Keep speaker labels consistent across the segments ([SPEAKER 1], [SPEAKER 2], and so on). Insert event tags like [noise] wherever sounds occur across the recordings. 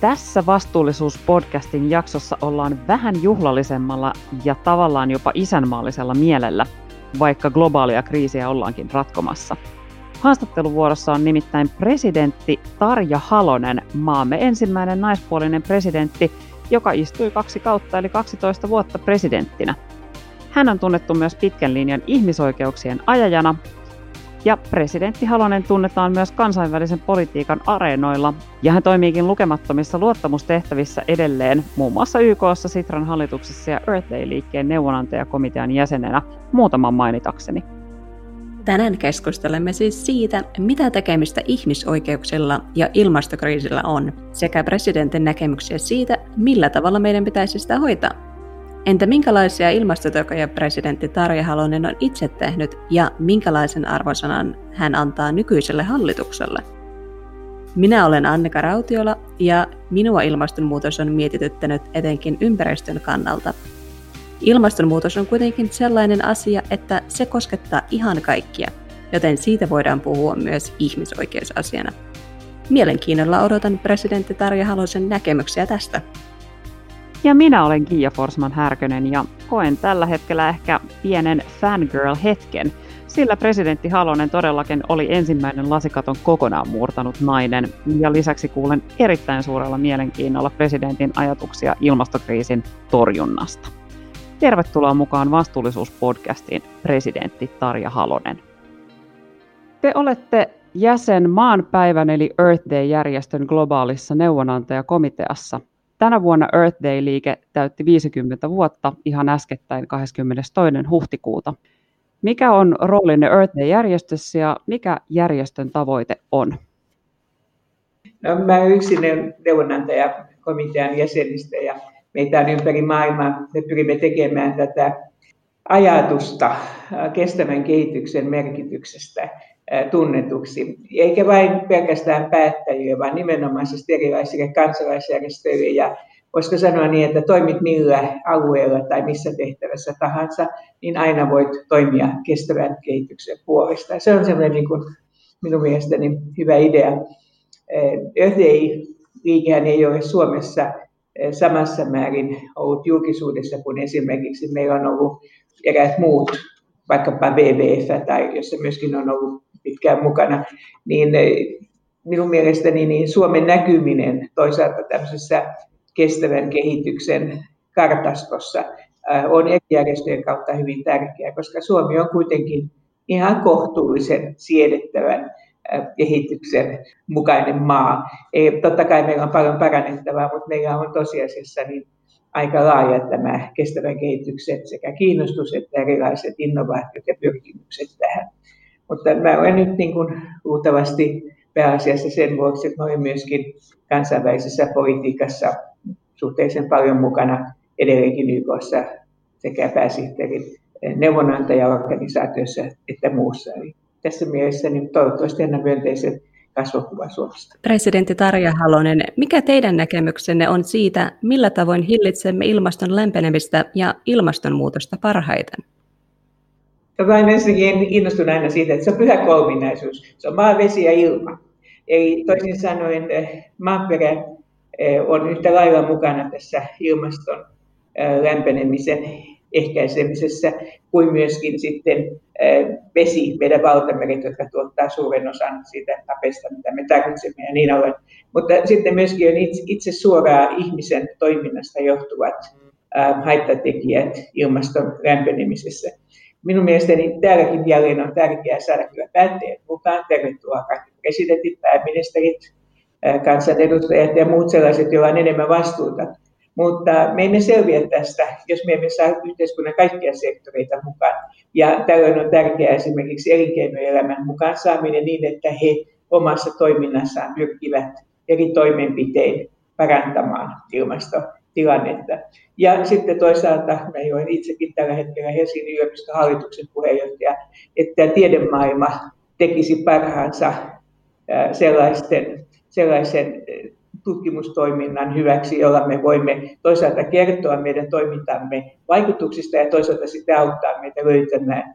[SPEAKER 1] Tässä vastuullisuuspodcastin jaksossa ollaan vähän juhlallisemmalla ja tavallaan jopa isänmaallisella mielellä, vaikka globaalia kriisiä ollaankin ratkomassa. Haastatteluvuorossa on nimittäin presidentti Tarja Halonen, maamme ensimmäinen naispuolinen presidentti, joka istui kaksi kautta eli 12 vuotta presidenttinä. Hän on tunnettu myös pitkän linjan ihmisoikeuksien ajajana ja presidentti Halonen tunnetaan myös kansainvälisen politiikan areenoilla, ja hän toimiikin lukemattomissa luottamustehtävissä edelleen, muun muassa YKssa, Sitran hallituksessa ja Earth Day-liikkeen neuvonantajakomitean jäsenenä, muutaman mainitakseni.
[SPEAKER 2] Tänään keskustelemme siis siitä, mitä tekemistä ihmisoikeuksilla ja ilmastokriisillä on, sekä presidentin näkemyksiä siitä, millä tavalla meidän pitäisi sitä hoitaa. Entä minkälaisia ilmastotekoja presidentti Tarja Halonen on itse tehnyt ja minkälaisen arvosanan hän antaa nykyiselle hallitukselle? Minä olen Annika Rautiola ja minua ilmastonmuutos on mietityttänyt etenkin ympäristön kannalta. Ilmastonmuutos on kuitenkin sellainen asia, että se koskettaa ihan kaikkia, joten siitä voidaan puhua myös ihmisoikeusasiana. Mielenkiinnolla odotan presidentti Tarja Halosen näkemyksiä tästä.
[SPEAKER 1] Ja minä olen Kiia Forsman Härkönen ja koen tällä hetkellä ehkä pienen fangirl-hetken, sillä presidentti Halonen todellakin oli ensimmäinen lasikaton kokonaan murtanut nainen, ja lisäksi kuulen erittäin suurella mielenkiinnolla presidentin ajatuksia ilmastokriisin torjunnasta. Tervetuloa mukaan vastuullisuuspodcastiin presidentti Tarja Halonen. Te olette jäsen maanpäivän eli Earth Day-järjestön globaalissa neuvonantajakomiteassa – Tänä vuonna Earth Day-liike täytti 50 vuotta ihan äskettäin 22. huhtikuuta. Mikä on roolinne Earth Day-järjestössä ja mikä järjestön tavoite on?
[SPEAKER 3] No, mä olen yksi neuvonantajakomitean jäsenistä ja meitä on ympäri maailmaa. Me pyrimme tekemään tätä ajatusta kestävän kehityksen merkityksestä tunnetuksi. Eikä vain pelkästään päättäjiä, vaan nimenomaisesti erilaisille kansalaisjärjestöille ja voisiko sanoa niin, että toimit millä alueella tai missä tehtävässä tahansa, niin aina voit toimia kestävän kehityksen puolesta. Se on sellainen niin kuin minun mielestäni hyvä idea. Öhdei-liikehän ei ole Suomessa samassa määrin ollut julkisuudessa kuin esimerkiksi meillä on ollut eräät muut, vaikkapa WWF tai jossa myöskin on ollut pitkään mukana, niin eh, minun mielestäni niin Suomen näkyminen toisaalta tämmöisessä kestävän kehityksen kartastossa eh, on eri järjestöjen kautta hyvin tärkeää, koska Suomi on kuitenkin ihan kohtuullisen siedettävän eh, kehityksen mukainen maa. Totta kai meillä on paljon parannettavaa, mutta meillä on tosiasiassa niin aika laaja tämä kestävän kehityksen sekä kiinnostus että erilaiset innovaatiot ja pyrkimykset tähän. Mutta mä olen nyt niin kuin luultavasti pääasiassa sen vuoksi, että olen myöskin kansainvälisessä politiikassa suhteellisen paljon mukana edelleenkin YKssa sekä pääsihteerin neuvonantajaorganisaatiossa että muussa. Eli tässä mielessä niin toivottavasti annan myönteisen kasvokuvan Suomesta.
[SPEAKER 2] Presidentti Tarja Halonen, mikä teidän näkemyksenne on siitä, millä tavoin hillitsemme ilmaston lämpenemistä ja ilmastonmuutosta parhaiten?
[SPEAKER 3] Mä olen ensinnäkin innostun aina siitä, että se on pyhä kolminaisuus. Se on maa, vesi ja ilma. Eli toisin sanoen eh, maaperä eh, on yhtä lailla mukana tässä ilmaston eh, lämpenemisen ehkäisemisessä kuin myöskin sitten vesi, meidän valtameret, jotka tuottaa suuren osan siitä tapesta, mitä me tarvitsemme ja niin ollen. Mutta sitten myöskin on itse, suoraan ihmisen toiminnasta johtuvat haittatekijät ilmaston lämpenemisessä minun mielestäni täälläkin jälleen on tärkeää saada kyllä päättäjät mukaan. Tervetuloa kaikki presidentit, pääministerit, kansanedustajat ja muut sellaiset, joilla on enemmän vastuuta. Mutta me emme selviä tästä, jos me emme saa yhteiskunnan kaikkia sektoreita mukaan. Ja tällöin on tärkeää esimerkiksi elinkeinoelämän mukaan saaminen niin, että he omassa toiminnassaan pyrkivät eri toimenpitein parantamaan ilmasto tilannetta. Ja sitten toisaalta, mä olen itsekin tällä hetkellä Helsingin yliopiston hallituksen puheenjohtaja, että tiedemaailma tekisi parhaansa sellaisten, sellaisen tutkimustoiminnan hyväksi, jolla me voimme toisaalta kertoa meidän toimintamme vaikutuksista ja toisaalta sitten auttaa meitä löytämään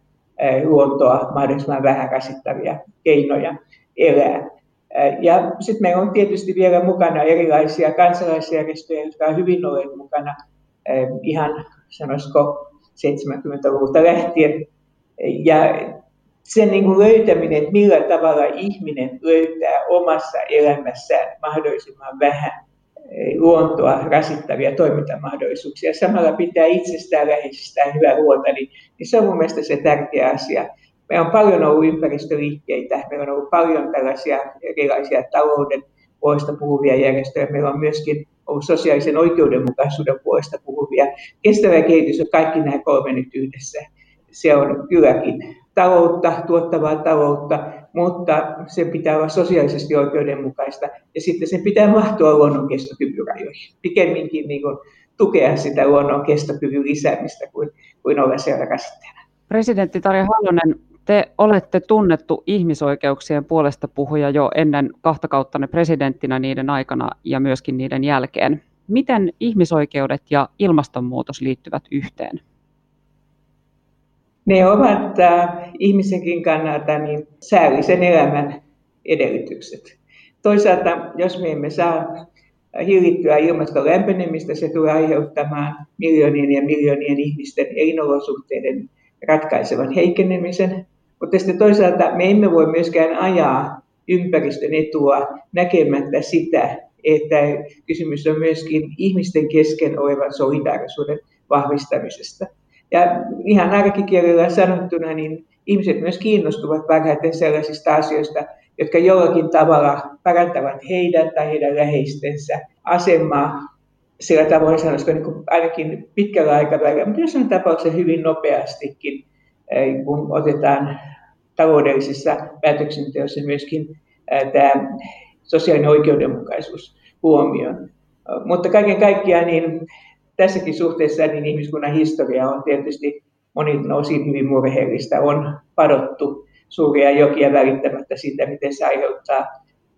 [SPEAKER 3] luontoa mahdollisimman vähän rasittavia keinoja elää. Ja sitten meillä on tietysti vielä mukana erilaisia kansalaisjärjestöjä, jotka ovat hyvin olleet mukana ihan, sanoisiko, 70-luvulta lähtien. Ja sen niin kuin löytäminen, että millä tavalla ihminen löytää omassa elämässään mahdollisimman vähän luontoa rasittavia toimintamahdollisuuksia. Samalla pitää itsestään läheisistään hyvää huolta, niin, niin se on mun mielestä se tärkeä asia. Meillä on paljon ollut ympäristöliikkeitä, meillä on ollut paljon tällaisia erilaisia talouden puolesta puhuvia järjestöjä. Meillä on myöskin ollut sosiaalisen oikeudenmukaisuuden puolesta puhuvia. Kestävä kehitys on kaikki nämä kolme nyt yhdessä. Se on kylläkin taloutta, tuottavaa taloutta, mutta sen pitää olla sosiaalisesti oikeudenmukaista ja sitten sen pitää mahtua luonnon kestokyvyrajoihin. Pikemminkin niin kuin tukea sitä luonnon kestokyvyn lisäämistä kuin, kuin olla siellä käsitteenä.
[SPEAKER 1] Presidentti Tarja Halonen, te olette tunnettu ihmisoikeuksien puolesta puhuja jo ennen kahta kauttanne presidenttinä niiden aikana ja myöskin niiden jälkeen. Miten ihmisoikeudet ja ilmastonmuutos liittyvät yhteen?
[SPEAKER 3] Ne ovat äh, ihmisenkin kannalta niin säällisen elämän edellytykset. Toisaalta, jos me emme saa hillittyä ilmaston lämpenemistä, se tulee aiheuttamaan miljoonien ja miljoonien ihmisten elinolosuhteiden ratkaisevan heikkenemisen. Mutta sitten toisaalta me emme voi myöskään ajaa ympäristön etua näkemättä sitä, että kysymys on myöskin ihmisten kesken olevan solidaarisuuden vahvistamisesta. Ja ihan arkikielellä sanottuna, niin ihmiset myös kiinnostuvat parhaiten sellaisista asioista, jotka jollakin tavalla parantavat heidän tai heidän läheistensä asemaa sillä tavoin sanoisiko niin ainakin pitkällä aikavälillä, mutta jossain tapauksessa hyvin nopeastikin, eh, kun otetaan taloudellisissa päätöksenteossa myöskin eh, tämä sosiaalinen oikeudenmukaisuus huomioon. Mutta kaiken kaikkiaan niin tässäkin suhteessa niin ihmiskunnan historia on tietysti monin osin hyvin murheellista. On padottu suuria jokia välittämättä siitä, miten se aiheuttaa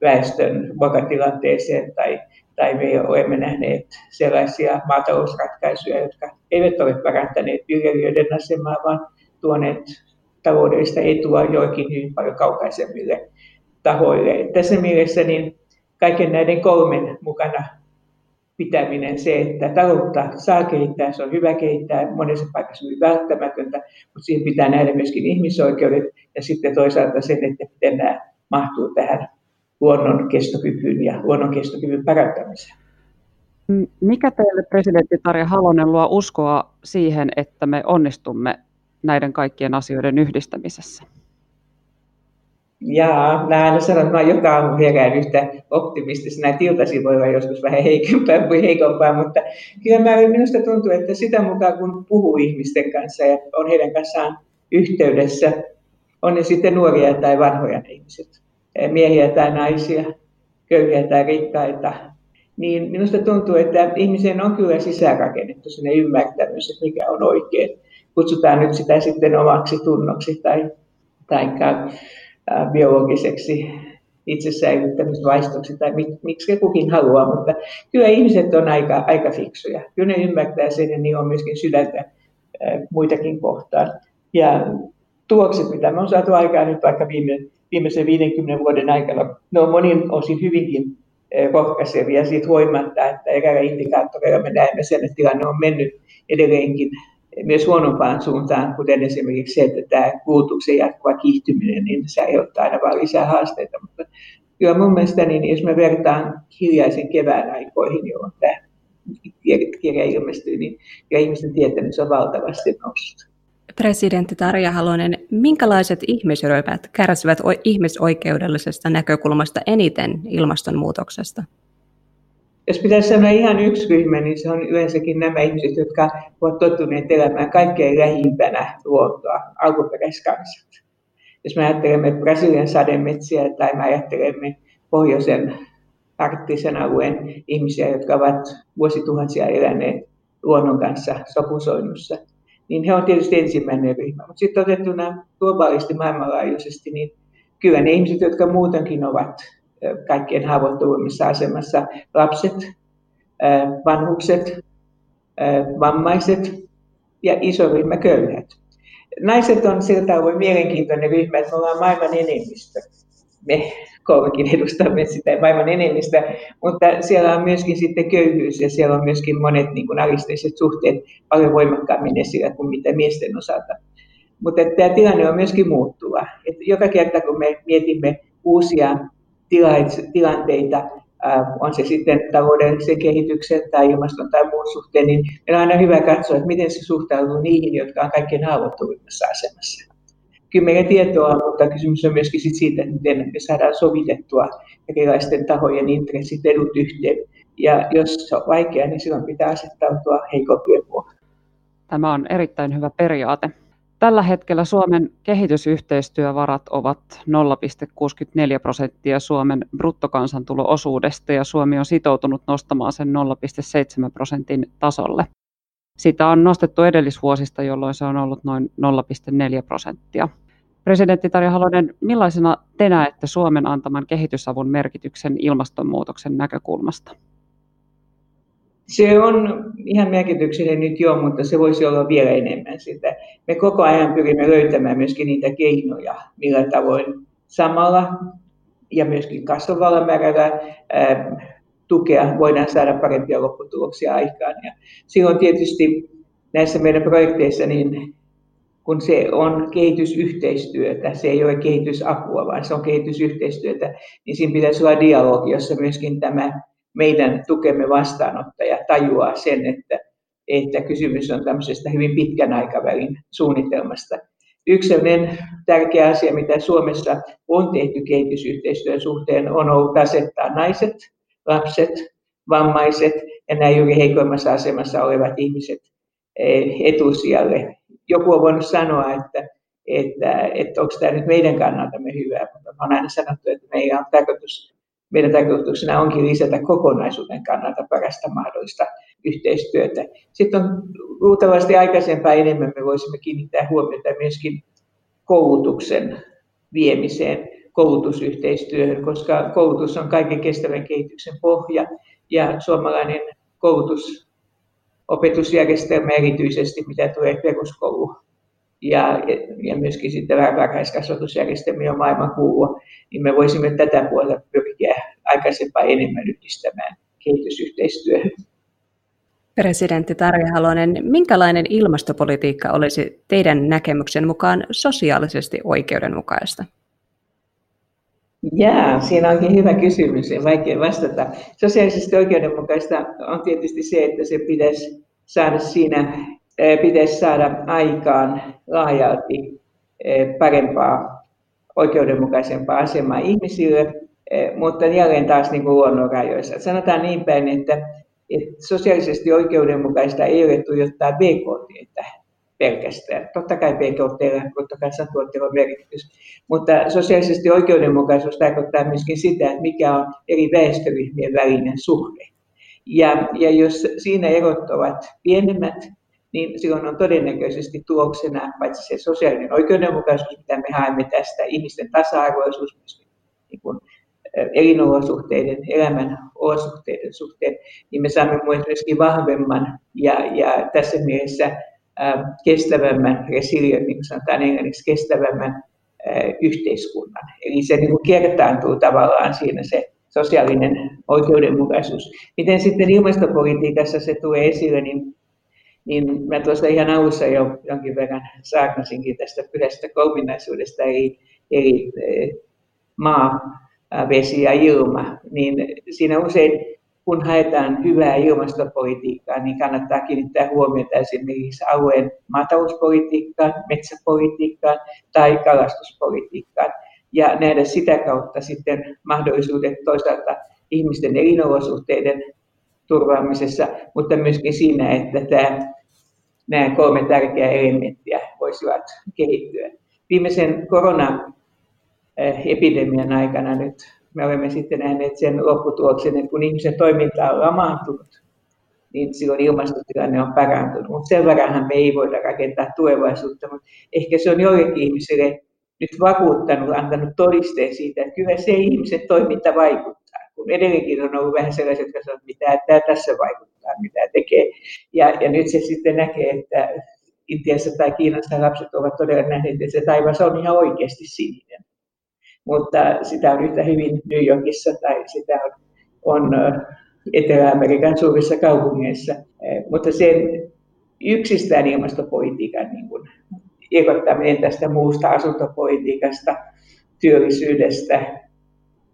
[SPEAKER 3] väestön vakatilanteeseen tai, tai me olemme nähneet sellaisia maatalousratkaisuja, jotka eivät ole parantaneet viljelijöiden asemaa, vaan tuoneet taloudellista etua joikin hyvin paljon kaukaisemmille tahoille. Tässä mielessä niin kaiken näiden kolmen mukana pitäminen, se, että taloutta saa kehittää, se on hyvä kehittää, monessa paikassa on välttämätöntä, mutta siihen pitää nähdä myöskin ihmisoikeudet ja sitten toisaalta sen, että miten nämä mahtuu tähän luonnon kestokykyyn ja luonnon kestokyvyn parantamiseen.
[SPEAKER 1] Mikä teille presidentti Tarja Halonen luo uskoa siihen, että me onnistumme näiden kaikkien asioiden yhdistämisessä?
[SPEAKER 3] Jaa, mä aina sanon, että mä joka aamu herään yhtä optimistisena, että iltasi voi olla joskus vähän heikompaa kuin heikompaa, mutta kyllä mä, minusta tuntuu, että sitä mukaan kun puhuu ihmisten kanssa ja on heidän kanssaan yhteydessä, on ne sitten nuoria tai vanhoja ihmiset, miehiä tai naisia, köyhiä tai rikkaita, niin minusta tuntuu, että ihmisen on kyllä sisäänrakennettu sinne ymmärtämys, että mikä on oikein. Kutsutaan nyt sitä sitten omaksi tunnoksi tai, tai biologiseksi itsesäilyttämisvaistoksi tai miksi kukin haluaa, mutta kyllä ihmiset on aika, aika fiksuja. Kyllä ne ymmärtää sen ja niin on myöskin sydäntä muitakin kohtaan. Ja tulokset, mitä me on saatu aikaan nyt vaikka viime, viimeisen 50 vuoden aikana, ne on monin osin hyvinkin rohkaisevia siitä huolimatta, että eräillä indikaattoreilla me näemme sen, että tilanne on mennyt edelleenkin myös huonompaan suuntaan, kuten esimerkiksi se, että tämä kulutuksen jatkuva kiihtyminen, niin se aiheuttaa aina vain lisää haasteita. Mutta kyllä mun mielestä, niin jos me vertaan hiljaisen kevään aikoihin, jolloin tämä kirja ilmestyy, niin ja ihmisten tietämys on valtavasti noussut.
[SPEAKER 2] Presidentti Tarja Halonen, minkälaiset ihmisryöpät kärsivät ihmisoikeudellisesta näkökulmasta eniten ilmastonmuutoksesta?
[SPEAKER 3] Jos pitäisi sanoa ihan yksi ryhmä, niin se on yleensäkin nämä ihmiset, jotka ovat tottuneet elämään kaikkein lähimpänä luontoa, alkuperäiskansat. Jos me ajattelemme Brasilian sademetsiä tai me ajattelemme pohjoisen arktisen alueen ihmisiä, jotka ovat vuosituhansia eläneet luonnon kanssa sopusoinnussa, niin he on tietysti ensimmäinen ryhmä. Mutta sitten otettuna globaalisti maailmanlaajuisesti, niin kyllä ne ihmiset, jotka muutenkin ovat kaikkien haavoittuvimmissa asemassa lapset, vanhukset, vammaiset ja iso ryhmä köyhät. Naiset on sillä tavoin mielenkiintoinen ryhmä, että me ollaan maailman enemmistö. me kolmekin edustamme sitä maailman enemmistä, mutta siellä on myöskin sitten köyhyys ja siellä on myöskin monet niin kuin alisteiset suhteet paljon voimakkaammin esillä kuin mitä miesten osalta. Mutta tämä tilanne on myöskin muuttuva. Et joka kerta kun me mietimme uusia tilanteita, on se sitten taloudellisen kehityksen tai ilmaston tai muun suhteen, niin on aina hyvä katsoa, että miten se suhtautuu niihin, jotka on kaikkein haavoittuvimmassa asemassa. Kyllä meillä tietoa on, mutta kysymys on myöskin siitä, että miten me saadaan sovitettua erilaisten tahojen intressit, edut yhteen. Ja jos se on vaikeaa, niin silloin pitää asettautua heikompien puolelle.
[SPEAKER 1] Tämä on erittäin hyvä periaate. Tällä hetkellä Suomen kehitysyhteistyövarat ovat 0,64 prosenttia Suomen bruttokansantulo-osuudesta ja Suomi on sitoutunut nostamaan sen 0,7 prosentin tasolle. Sitä on nostettu edellisvuosista, jolloin se on ollut noin 0,4 prosenttia. Presidentti Tarja Halonen, millaisena te näette Suomen antaman kehitysavun merkityksen ilmastonmuutoksen näkökulmasta?
[SPEAKER 3] Se on ihan merkityksellinen nyt jo, mutta se voisi olla vielä enemmän sitä. Me koko ajan pyrimme löytämään myöskin niitä keinoja, millä tavoin samalla ja myöskin kasvavalla määrällä tukea voidaan saada parempia lopputuloksia aikaan. Ja silloin tietysti näissä meidän projekteissa, niin kun se on kehitysyhteistyötä, se ei ole kehitysapua, vaan se on kehitysyhteistyötä, niin siinä pitäisi olla dialogi, jossa myöskin tämä meidän tukemme vastaanottaja tajuaa sen, että, että kysymys on tämmöisestä hyvin pitkän aikavälin suunnitelmasta. Yksi tärkeä asia, mitä Suomessa on tehty kehitysyhteistyön suhteen, on ollut asettaa naiset, lapset, vammaiset ja nämä juuri heikoimmassa asemassa olevat ihmiset eh, etusijalle. Joku on voinut sanoa, että, että, että onko tämä nyt meidän kannaltamme hyvä, mutta olen aina sanottu, että meidän on tarkoitus meidän tarkoituksena onkin lisätä kokonaisuuden kannalta parasta mahdollista yhteistyötä. Sitten on luultavasti aikaisempaa enemmän me voisimme kiinnittää huomiota myöskin koulutuksen viemiseen, koulutusyhteistyöhön, koska koulutus on kaiken kestävän kehityksen pohja ja suomalainen koulutus, opetusjärjestelmä erityisesti, mitä tulee peruskouluun ja, ja myöskin sitten varhaiskasvatusjärjestelmä on maailman kuulua, niin me voisimme tätä puolta pyrkiä aikaisempaa enemmän yhdistämään kehitysyhteistyöhön.
[SPEAKER 2] Presidentti Tarja Halonen, minkälainen ilmastopolitiikka olisi teidän näkemyksen mukaan sosiaalisesti oikeudenmukaista?
[SPEAKER 3] Jaa, siinä onkin hyvä kysymys ja vaikea vastata. Sosiaalisesti oikeudenmukaista on tietysti se, että se pitäisi saada siinä pitäisi saada aikaan laajalti parempaa, oikeudenmukaisempaa asemaa ihmisille, mutta jälleen taas niin kuin luonnonrajoissa. Sanotaan niin päin, että, että sosiaalisesti oikeudenmukaista ei ole tuijottaa BKT pelkästään. Totta kai BKT, bruttokansantuotteella on merkitys, mutta sosiaalisesti oikeudenmukaisuus tarkoittaa myöskin sitä, että mikä on eri väestöryhmien välinen suhde. Ja, ja jos siinä erot ovat pienemmät, niin silloin on todennäköisesti tuloksena paitsi se sosiaalinen oikeudenmukaisuus, mitä me haemme tästä, ihmisten tasa-arvoisuus, niin kuin elinolosuhteiden, elämän olosuhteiden suhteen, niin me saamme myöskin vahvemman ja, ja tässä mielessä kestävämmän, resilient, niin kuin sanotaan englanniksi, kestävämmän yhteiskunnan. Eli se niin kuin kertaantuu tavallaan siinä se sosiaalinen oikeudenmukaisuus. Miten sitten ilmastopolitiikassa se tulee esille, niin niin mä tuossa ihan alussa jo jonkin verran saarnasinkin tästä pyhästä kolminaisuudesta, eli, eli maa, vesi ja ilma, niin siinä usein kun haetaan hyvää ilmastopolitiikkaa, niin kannattaa kiinnittää huomiota esimerkiksi alueen maatalouspolitiikkaan, metsäpolitiikkaan tai kalastuspolitiikkaan ja nähdä sitä kautta sitten mahdollisuudet toisaalta ihmisten elinolosuhteiden turvaamisessa, mutta myöskin siinä, että tämä, nämä kolme tärkeää elementtiä voisivat kehittyä. Viimeisen koronaepidemian aikana nyt me olemme sitten nähneet sen lopputuloksen, että kun ihmisen toiminta on lamaantunut, niin silloin ilmastotilanne on parantunut. Mutta sen verranhan me ei voida rakentaa tulevaisuutta, mutta ehkä se on joillekin ihmisille nyt vakuuttanut, antanut todisteen siitä, että kyllä se ihmisen toiminta vaikuttaa kun edelleenkin on ollut vähän sellaiset, jotka sanoo, että mitä tämä tässä vaikuttaa, mitä tekee. Ja, ja nyt se sitten näkee, että Intiassa tai Kiinassa lapset ovat todella nähneet, että se taivas on ihan oikeasti sininen. Mutta sitä on yhtä hyvin New Yorkissa tai sitä on, on Etelä-Amerikan suurissa kaupungeissa. Mutta sen yksistään ilmastopolitiikan niin kuin, irrottaminen tästä muusta asuntopolitiikasta, työllisyydestä,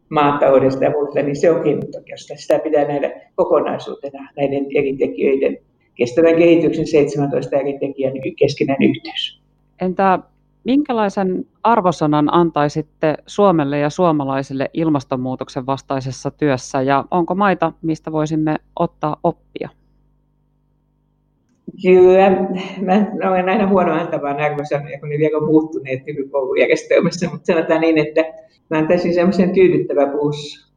[SPEAKER 3] maataloudesta ja muuta, niin se on keinotokiasta. Sitä pitää nähdä kokonaisuutena näiden eri tekijöiden, kestävän kehityksen 17 eri tekijän keskinäinen yhteys.
[SPEAKER 1] Entä minkälaisen arvosanan antaisitte Suomelle ja suomalaisille ilmastonmuutoksen vastaisessa työssä ja onko maita, mistä voisimme ottaa oppia?
[SPEAKER 3] Kyllä, mä olen aina huono antamaan arvosanoja, kun ne vielä on muuttuneet nykykoulujärjestelmässä, mutta sanotaan niin, että mä antaisin semmoisen tyydyttävä plus.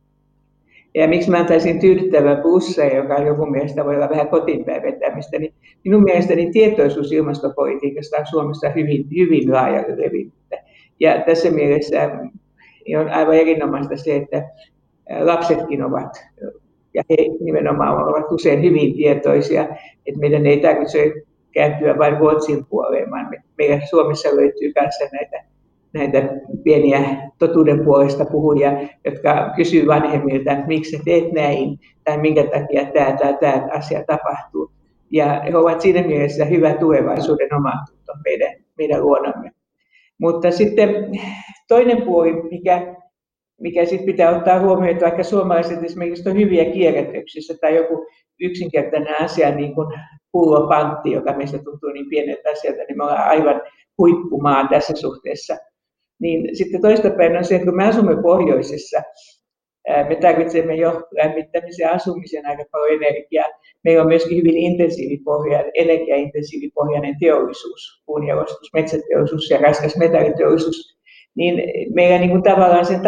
[SPEAKER 3] Ja miksi mä antaisin tyydyttävä plussa, joka joku mielestä voi olla vähän kotiinpäin vetämistä, niin minun mielestäni tietoisuus ilmastopolitiikasta on Suomessa hyvin, hyvin laajalle levinnyttä. Ja tässä mielessä on aivan erinomaista se, että lapsetkin ovat ja he nimenomaan ovat usein hyvin tietoisia, että meidän ei tarvitse kääntyä vain Ruotsin puoleen, vaan meillä Suomessa löytyy kanssa näitä, näitä pieniä totuuden puolesta puhujia, jotka kysyvät vanhemmilta, että miksi teet näin, tai minkä takia tämä tai tämä asia tapahtuu. Ja he ovat siinä mielessä hyvä tulevaisuuden omatunto meidän, meidän luonamme. Mutta sitten toinen puoli, mikä mikä sitten pitää ottaa huomioon, että vaikka suomalaiset esimerkiksi on hyviä kierrätyksissä tai joku yksinkertainen asia, niin kuin pullopantti, joka meistä tuntuu niin pieneltä asialta, niin me ollaan aivan huippumaan tässä suhteessa. Niin sitten toista päin on se, että kun me asumme pohjoisessa, me tarvitsemme jo lämmittämisen asumisen aika paljon energiaa. Meillä on myöskin hyvin intensiivipohjainen, energiaintensiivipohjainen teollisuus, puunjalostus, metsäteollisuus ja raskas metalliteollisuus niin meidän niin kuin tavallaan sen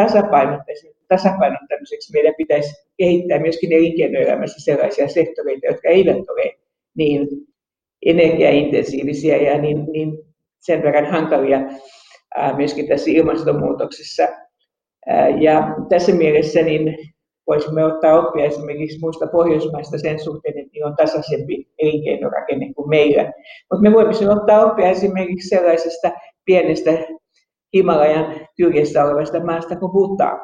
[SPEAKER 3] tasapainottamiseksi meidän pitäisi kehittää myöskin elinkeinoelämässä sellaisia sektoreita, jotka eivät ole niin energiaintensiivisiä ja niin, niin sen verran hankalia myöskin tässä ilmastonmuutoksessa. Ja tässä mielessä niin voisimme ottaa oppia esimerkiksi muista Pohjoismaista sen suhteen, että niillä on tasaisempi elinkeinorakenne kuin meillä. Mutta me voisimme ottaa oppia esimerkiksi sellaisesta pienestä Himalajan kyljessä olevasta maasta kuin Bhutan,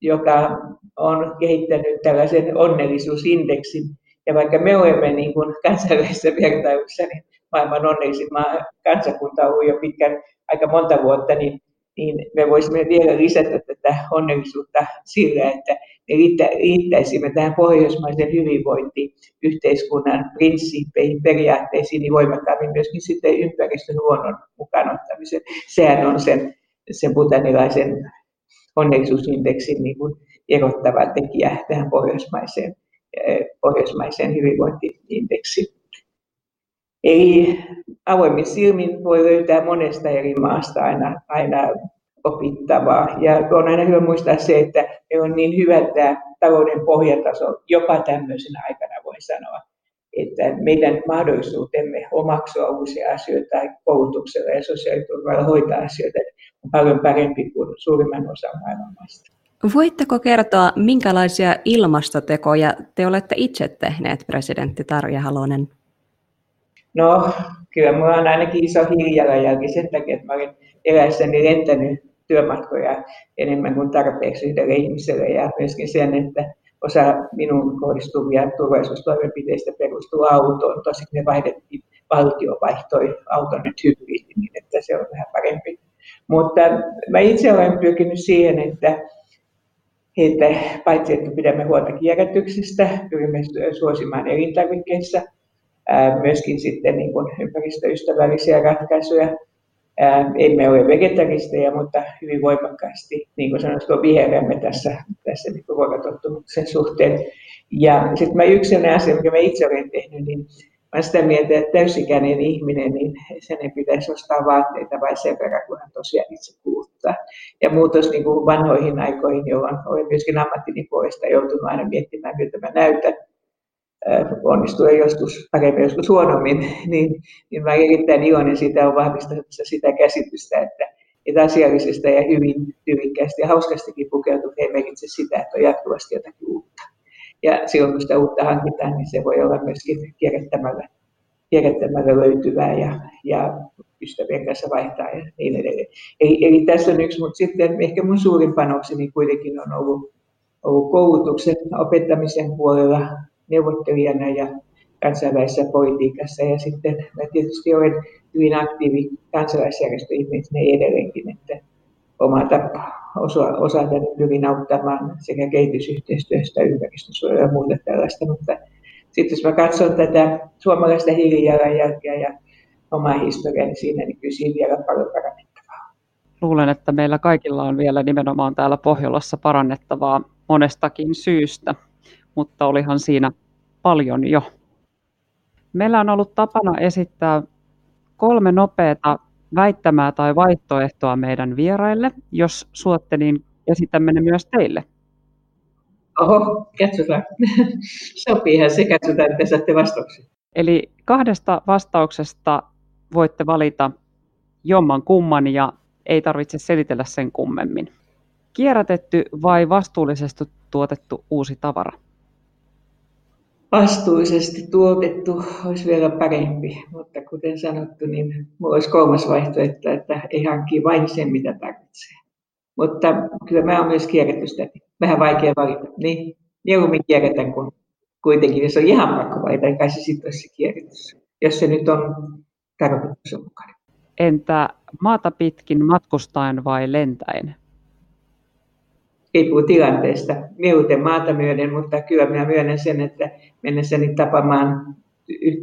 [SPEAKER 3] joka on kehittänyt tällaisen onnellisuusindeksin. Ja vaikka me olemme niin kuin kansainvälisessä vertailussa niin maailman onnellisin maa, kansakunta ollut jo pitkän, aika monta vuotta, niin, niin me voisimme vielä lisätä tätä onnellisuutta sillä, että me liittäisimme tähän pohjoismaisen hyvinvointiyhteiskunnan prinsiippeihin, periaatteisiin, niin voimakkaammin myöskin sitten ympäristön luonnon mukaan ottamisen. Sehän on sen sen butanilaisen onnellisuusindeksin niin kuin erottava tekijä tähän pohjoismaiseen, eh, pohjoismaiseen hyvinvointiindeksiin. Eli avoimin silmin voi löytää monesta eri maasta aina, aina opittavaa. Ja on aina hyvä muistaa se, että me on niin hyvä tämä talouden pohjataso jopa tämmöisenä aikana, voi sanoa, että meidän mahdollisuutemme omaksua uusia asioita koulutuksella ja sosiaaliturvalla hoitaa asioita on paljon parempi kuin suurimman osan maailman maista.
[SPEAKER 2] Voitteko kertoa, minkälaisia ilmastotekoja te olette itse tehneet, presidentti Tarja Halonen?
[SPEAKER 3] No, kyllä minulla on ainakin iso hiilijalanjälki sen takia, että olen eläessäni lentänyt työmatkoja enemmän kuin tarpeeksi yhdelle ihmiselle ja myöskin sen, että osa minun kohdistuvia turvallisuustoimenpiteistä perustuu autoon. Tosin me vaihdettiin, valtio vaihtoi auton nyt hybridi, niin että se on vähän parempi. Mutta mä itse olen pyrkinyt siihen, että, että paitsi että pidämme huolta kierrätyksestä, pyrimme suosimaan elintarvikkeissa, myöskin sitten niin kuin ympäristöystävällisiä ratkaisuja. Emme ole vegetaristeja, mutta hyvin voimakkaasti, niin kuin sanottu, vihreämme tässä, tässä niin ruokatottumuksen suhteen. Ja sitten mä yksi asia, mikä mä itse olen tehnyt, niin mä sitä mieltä, että täysikäinen ihminen, niin sen ei pitäisi ostaa vaatteita vai sen verran, kun hän tosiaan itse kuluttaa. Ja muutos niin kuin vanhoihin aikoihin, jolloin olen myöskin ammattini puolesta joutunut aina miettimään, miltä mä näytän, onnistuu joskus paremmin, joskus huonommin, [laughs] niin, niin mä erittäin iloinen siitä on vahvistamassa sitä käsitystä, että, että asiallisesta ja hyvin tyylikkäästi ja hauskastikin pukeutuu ei merkitse sitä, että on jatkuvasti jotakin uutta. Ja silloin kun sitä uutta hankitaan, niin se voi olla myöskin kierrättämällä kierrättämällä löytyvää ja, ja ystävien kanssa vaihtaa ja niin edelleen. Eli, eli tässä on yksi, mutta sitten ehkä mun suurin panokseni kuitenkin on ollut, ollut koulutuksen opettamisen puolella neuvottelijana ja kansainvälisessä politiikassa. Ja sitten mä tietysti olen hyvin aktiivi kansalaisjärjestöihminen edelleenkin, että oma tapa osa, osata hyvin auttamaan sekä kehitysyhteistyöstä, ympäristösuojelua ja muuta tällaista. Mutta sitten jos mä katson tätä suomalaista hiilijalanjälkeä ja omaa historiaa, niin siinä niin kyllä siinä vielä paljon parannettavaa.
[SPEAKER 1] Luulen, että meillä kaikilla on vielä nimenomaan täällä Pohjolassa parannettavaa monestakin syystä, mutta olihan siinä paljon jo. Meillä on ollut tapana esittää kolme nopeata väittämää tai vaihtoehtoa meidän vieraille. Jos suotte, niin esitämme ne myös teille.
[SPEAKER 3] Oho, katsotaan. [laughs] Sopiihan se, katsotaan, että saatte vastauksia.
[SPEAKER 1] Eli kahdesta vastauksesta voitte valita jomman kumman ja ei tarvitse selitellä sen kummemmin. Kierrätetty vai vastuullisesti tuotettu uusi tavara?
[SPEAKER 3] Vastuullisesti tuotettu olisi vielä parempi, mutta kuten sanottu, niin minulla olisi kolmas vaihtoehto, että ei hankkii vain sen, mitä tarvitsee. Mutta kyllä mä olen myös kierrätystä. Vähän vaikea valita. Niin, mieluummin kierrätän kuin kuitenkin, jos on ihan pakko valita, niin kai se sitten olisi se kierrätys, jos se nyt on tarkoituksenmukainen.
[SPEAKER 1] Entä maata pitkin matkustaen vai lentäen?
[SPEAKER 3] Riippuu tilanteesta. Mieluiten maata myöden, mutta kyllä minä myönnän sen, että mennessäni tapaamaan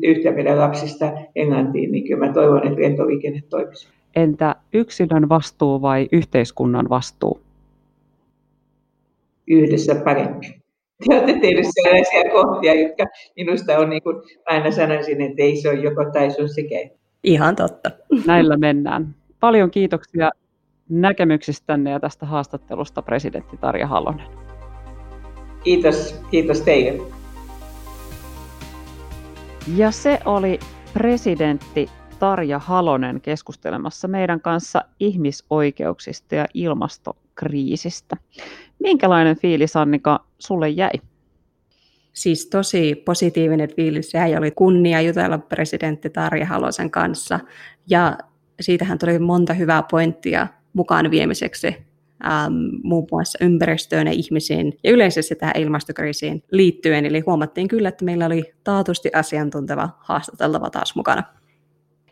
[SPEAKER 3] yhtä meidän lapsista Englantiin, niin kyllä mä toivon, että lentoliikenne toimisi.
[SPEAKER 1] Entä yksilön vastuu vai yhteiskunnan vastuu?
[SPEAKER 3] Yhdessä parempi. Te olette tehneet sellaisia kohtia, jotka minusta on, niin kuin aina sanoisin, että ei se ole joko tai se on sekä.
[SPEAKER 2] Ihan totta.
[SPEAKER 1] Näillä mennään. Paljon kiitoksia näkemyksistänne ja tästä haastattelusta presidentti Tarja Halonen.
[SPEAKER 3] Kiitos, kiitos teille.
[SPEAKER 1] Ja se oli presidentti Tarja Halonen keskustelemassa meidän kanssa ihmisoikeuksista ja ilmastokriisistä. Minkälainen fiilis, Annika, sulle jäi?
[SPEAKER 2] Siis tosi positiivinen fiilis jäi. Oli kunnia jutella presidentti Tarja Halosen kanssa. Ja siitähän tuli monta hyvää pointtia mukaan viemiseksi ähm, muun muassa ympäristöön ja ihmisiin ja yleisesti tähän ilmastokriisiin liittyen. Eli huomattiin kyllä, että meillä oli taatusti asiantunteva haastateltava taas mukana.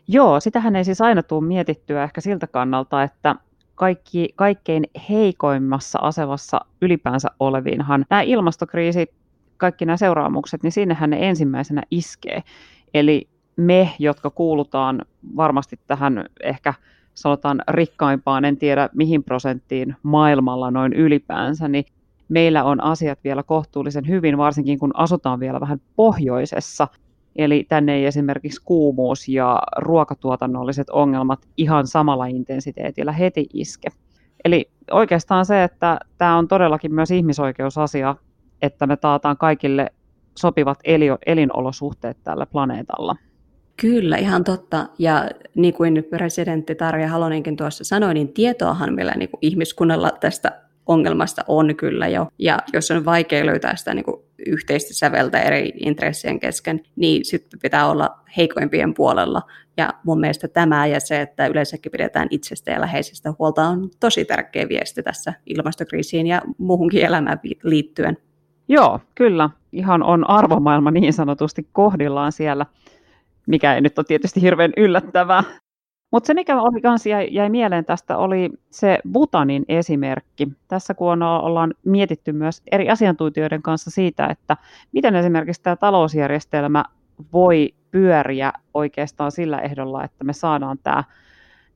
[SPEAKER 1] Joo, sitähän ei siis aina tule mietittyä ehkä siltä kannalta, että kaikki, kaikkein heikoimmassa asemassa ylipäänsä oleviinhan nämä ilmastokriisit, kaikki nämä seuraamukset, niin sinnehän ne ensimmäisenä iskee. Eli me, jotka kuulutaan varmasti tähän ehkä sanotaan rikkaimpaan, en tiedä mihin prosenttiin maailmalla noin ylipäänsä, niin meillä on asiat vielä kohtuullisen hyvin, varsinkin kun asutaan vielä vähän pohjoisessa. Eli tänne ei esimerkiksi kuumuus ja ruokatuotannolliset ongelmat ihan samalla intensiteetillä heti iske. Eli oikeastaan se, että tämä on todellakin myös ihmisoikeusasia, että me taataan kaikille sopivat elinolosuhteet tällä planeetalla.
[SPEAKER 2] Kyllä, ihan totta. Ja niin kuin presidentti Tarja Halonenkin tuossa sanoi, niin tietoahan meillä niin kuin ihmiskunnalla tästä ongelmasta on kyllä jo. Ja jos on vaikea löytää sitä niin kuin yhteistä säveltä eri intressien kesken, niin sitten pitää olla heikoimpien puolella. Ja mun mielestä tämä ja se, että yleensäkin pidetään itsestä ja läheisistä huolta, on tosi tärkeä viesti tässä ilmastokriisiin ja muuhunkin elämään liittyen.
[SPEAKER 1] Joo, kyllä. Ihan on arvomaailma niin sanotusti kohdillaan siellä mikä ei nyt ole tietysti hirveän yllättävää. Mutta se, mikä oli kans jäi, jäi mieleen tästä, oli se Butanin esimerkki. Tässä kun ollaan mietitty myös eri asiantuntijoiden kanssa siitä, että miten esimerkiksi tämä talousjärjestelmä voi pyöriä oikeastaan sillä ehdolla, että me saadaan tämä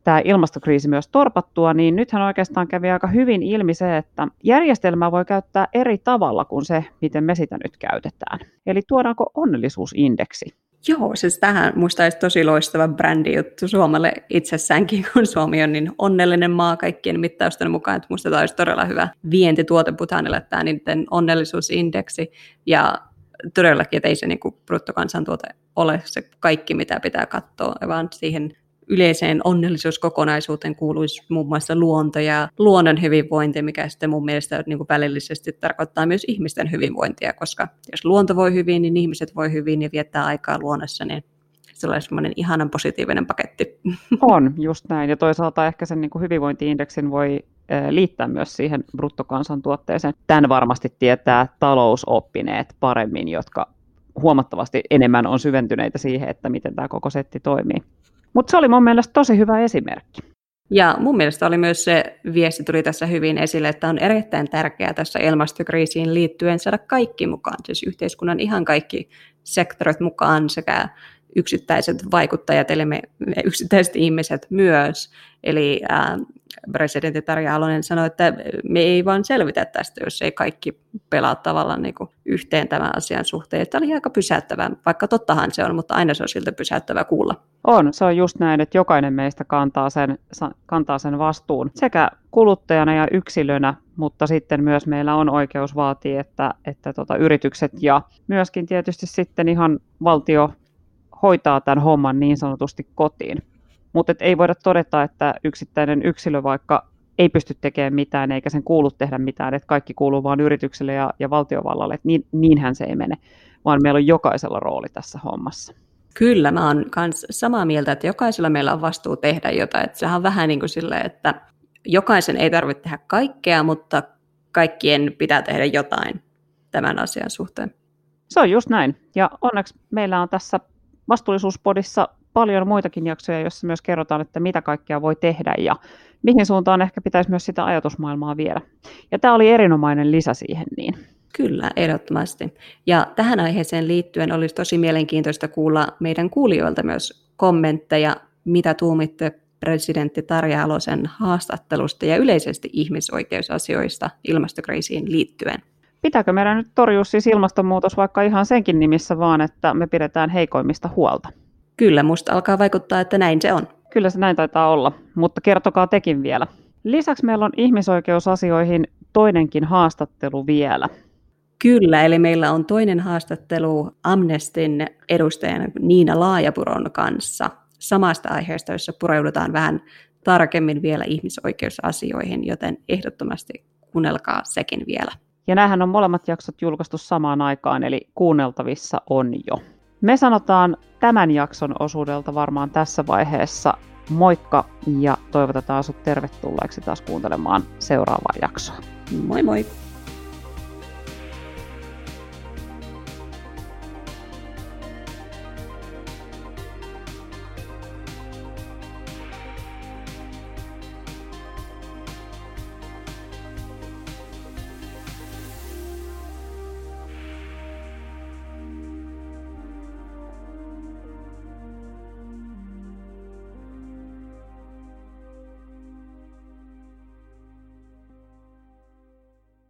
[SPEAKER 1] tämä ilmastokriisi myös torpattua, niin nythän oikeastaan kävi aika hyvin ilmi se, että järjestelmää voi käyttää eri tavalla kuin se, miten me sitä nyt käytetään. Eli tuodaanko onnellisuusindeksi
[SPEAKER 2] Joo, siis tähän musta olisi tosi loistava brändi juttu Suomelle itsessäänkin, [laughs] kun Suomi on niin onnellinen maa kaikkien mittausten mukaan, että musta tämä olisi todella hyvä vientituote Bhutanille, tämä niiden onnellisuusindeksi. Ja todellakin, että ei se niin kuin bruttokansantuote ole se kaikki, mitä pitää katsoa, vaan siihen yleiseen onnellisuuskokonaisuuteen kuuluisi muun muassa luonto ja luonnon hyvinvointi, mikä sitten mun mielestä niin kuin välillisesti tarkoittaa myös ihmisten hyvinvointia, koska jos luonto voi hyvin, niin ihmiset voi hyvin ja viettää aikaa luonnossa, niin tulee semmoinen ihanan positiivinen paketti.
[SPEAKER 1] On, just näin. Ja toisaalta ehkä sen niin kuin hyvinvointiindeksin voi liittää myös siihen bruttokansantuotteeseen. Tämän varmasti tietää talousoppineet paremmin, jotka huomattavasti enemmän on syventyneitä siihen, että miten tämä koko setti toimii. Mutta se oli mun mielestä tosi hyvä esimerkki.
[SPEAKER 2] Ja mun mielestä oli myös se viesti tuli tässä hyvin esille, että on erittäin tärkeää tässä ilmastokriisiin liittyen saada kaikki mukaan, siis yhteiskunnan ihan kaikki sektorit mukaan sekä yksittäiset vaikuttajat, eli me, me yksittäiset ihmiset myös. Eli ää, presidentti Tarja Halonen sanoi, että me ei vaan selvitä tästä, jos ei kaikki pelaa tavallaan niin kuin yhteen tämän asian suhteen. Tämä oli aika pysäyttävää, vaikka tottahan se on, mutta aina se on siltä pysäyttävää kuulla.
[SPEAKER 1] On, se on just näin, että jokainen meistä kantaa sen, kantaa sen vastuun sekä kuluttajana ja yksilönä, mutta sitten myös meillä on oikeus vaatia, että, että tota, yritykset ja myöskin tietysti sitten ihan valtio hoitaa tämän homman niin sanotusti kotiin. Mutta ei voida todeta, että yksittäinen yksilö vaikka ei pysty tekemään mitään eikä sen kuulu tehdä mitään, että kaikki kuuluu vain yritykselle ja, ja valtiovallalle, että niin, niinhän se ei mene, vaan meillä on jokaisella rooli tässä hommassa.
[SPEAKER 2] Kyllä, mä oon myös samaa mieltä, että jokaisella meillä on vastuu tehdä jotain. Että sehän on vähän niin kuin silleen, että jokaisen ei tarvitse tehdä kaikkea, mutta kaikkien pitää tehdä jotain tämän asian suhteen.
[SPEAKER 1] Se on just näin. Ja onneksi meillä on tässä vastuullisuuspodissa paljon muitakin jaksoja, joissa myös kerrotaan, että mitä kaikkea voi tehdä ja mihin suuntaan ehkä pitäisi myös sitä ajatusmaailmaa viedä. Ja tämä oli erinomainen lisä siihen niin.
[SPEAKER 2] Kyllä, ehdottomasti. Ja tähän aiheeseen liittyen olisi tosi mielenkiintoista kuulla meidän kuulijoilta myös kommentteja, mitä tuumitte presidentti Tarja Alosen haastattelusta ja yleisesti ihmisoikeusasioista ilmastokriisiin liittyen.
[SPEAKER 1] Pitääkö meidän nyt torjua siis ilmastonmuutos vaikka ihan senkin nimissä vaan, että me pidetään heikoimmista huolta?
[SPEAKER 2] Kyllä, musta alkaa vaikuttaa, että näin se on.
[SPEAKER 1] Kyllä se näin taitaa olla, mutta kertokaa tekin vielä. Lisäksi meillä on ihmisoikeusasioihin toinenkin haastattelu vielä.
[SPEAKER 2] Kyllä, eli meillä on toinen haastattelu Amnestin edustajan Niina Laajapuron kanssa samasta aiheesta, jossa pureudutaan vähän tarkemmin vielä ihmisoikeusasioihin, joten ehdottomasti kuunnelkaa sekin vielä.
[SPEAKER 1] Ja näähän on molemmat jaksot julkaistu samaan aikaan, eli kuunneltavissa on jo. Me sanotaan tämän jakson osuudelta varmaan tässä vaiheessa moikka ja toivotetaan sinut tervetulleeksi taas kuuntelemaan seuraavaa jaksoa.
[SPEAKER 2] Moi moi!